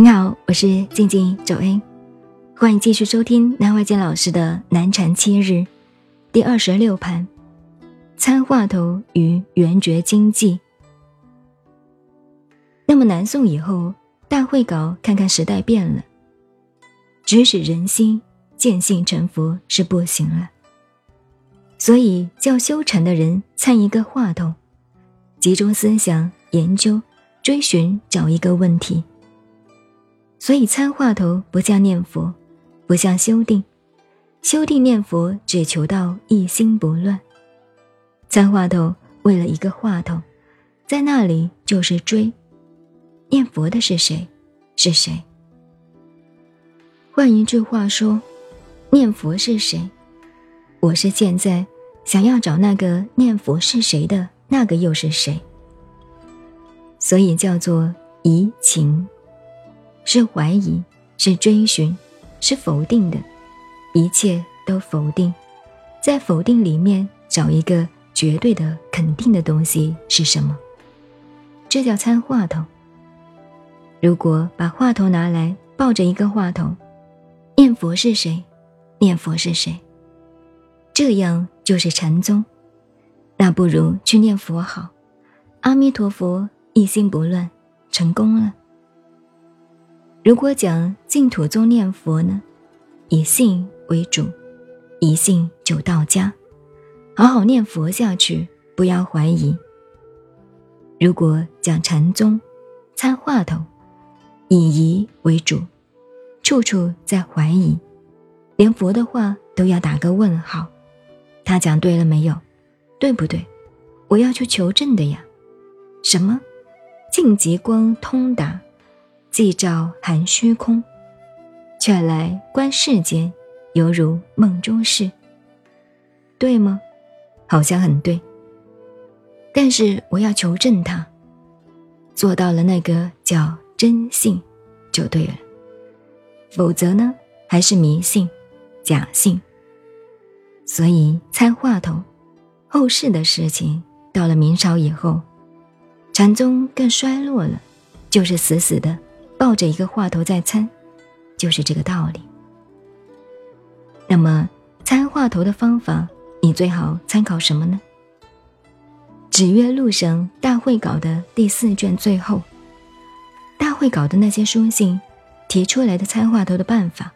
您好，我是静静九 A，欢迎继续收听南怀瑾老师的南禅七日第二十六盘参话头与圆觉经济。那么南宋以后，大会稿看看时代变了，指使人心见性成佛是不行了，所以叫修禅的人参一个话头，集中思想研究追寻，找一个问题。所以参话头不像念佛，不像修定，修定念佛只求到一心不乱。参话头为了一个话头，在那里就是追，念佛的是谁？是谁？换一句话说，念佛是谁？我是现在想要找那个念佛是谁的那个又是谁？所以叫做移情。是怀疑，是追寻，是否定的，一切都否定，在否定里面找一个绝对的肯定的东西是什么？这叫参话头。如果把话头拿来抱着一个话头，念佛是谁？念佛是谁？这样就是禅宗。那不如去念佛好，阿弥陀佛，一心不乱，成功了。如果讲净土宗念佛呢，以信为主，一信就到家，好好念佛下去，不要怀疑。如果讲禅宗，参话头，以疑为主，处处在怀疑，连佛的话都要打个问号。他讲对了没有？对不对？我要去求证的呀。什么？净极光通达。寂照含虚空，却来观世间，犹如梦中事。对吗？好像很对。但是我要求证他，做到了那个叫真信，就对了。否则呢，还是迷信、假信。所以猜话头，后世的事情到了明朝以后，禅宗更衰落了，就是死死的。抱着一个话头在参，就是这个道理。那么参话头的方法，你最好参考什么呢？《纸月录》上大会稿的第四卷最后，大会稿的那些书信提出来的参话头的办法，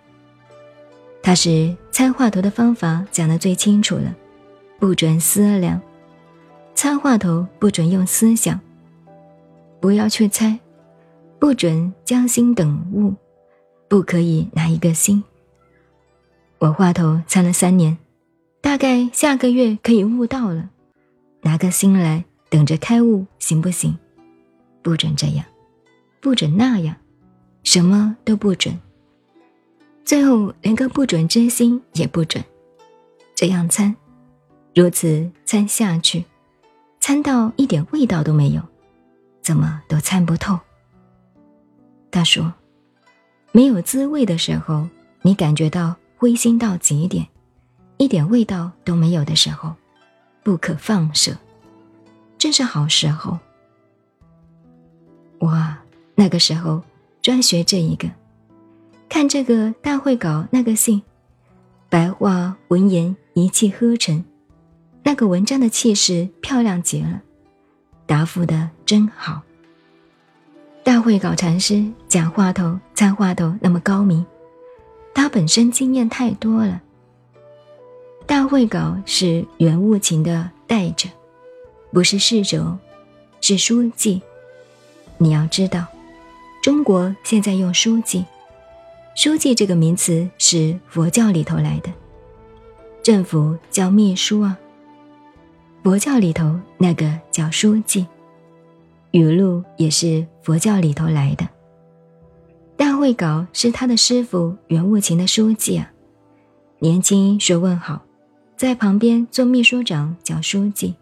他是参话头的方法讲的最清楚了，不准思量，参话头不准用思想，不要去猜。不准将心等物，不可以拿一个心。我话头参了三年，大概下个月可以悟到了，拿个心来等着开悟，行不行？不准这样，不准那样，什么都不准。最后连个不准之心也不准，这样参，如此参下去，参到一点味道都没有，怎么都参不透。他说：“没有滋味的时候，你感觉到灰心到极点，一点味道都没有的时候，不可放舍，正是好时候。哇，那个时候专学这一个，看这个大会稿那个信，白话文言一气呵成，那个文章的气势漂亮极了，答复的真好。”大会稿禅师讲话头、参话头那么高明，他本身经验太多了。大会稿是圆悟情的带着，不是侍者，是书记。你要知道，中国现在用书记，书记这个名词是佛教里头来的，政府叫秘书啊，佛教里头那个叫书记。语录也是佛教里头来的，大会稿是他的师傅袁务勤的书记啊，年轻学问好，在旁边做秘书长叫书记。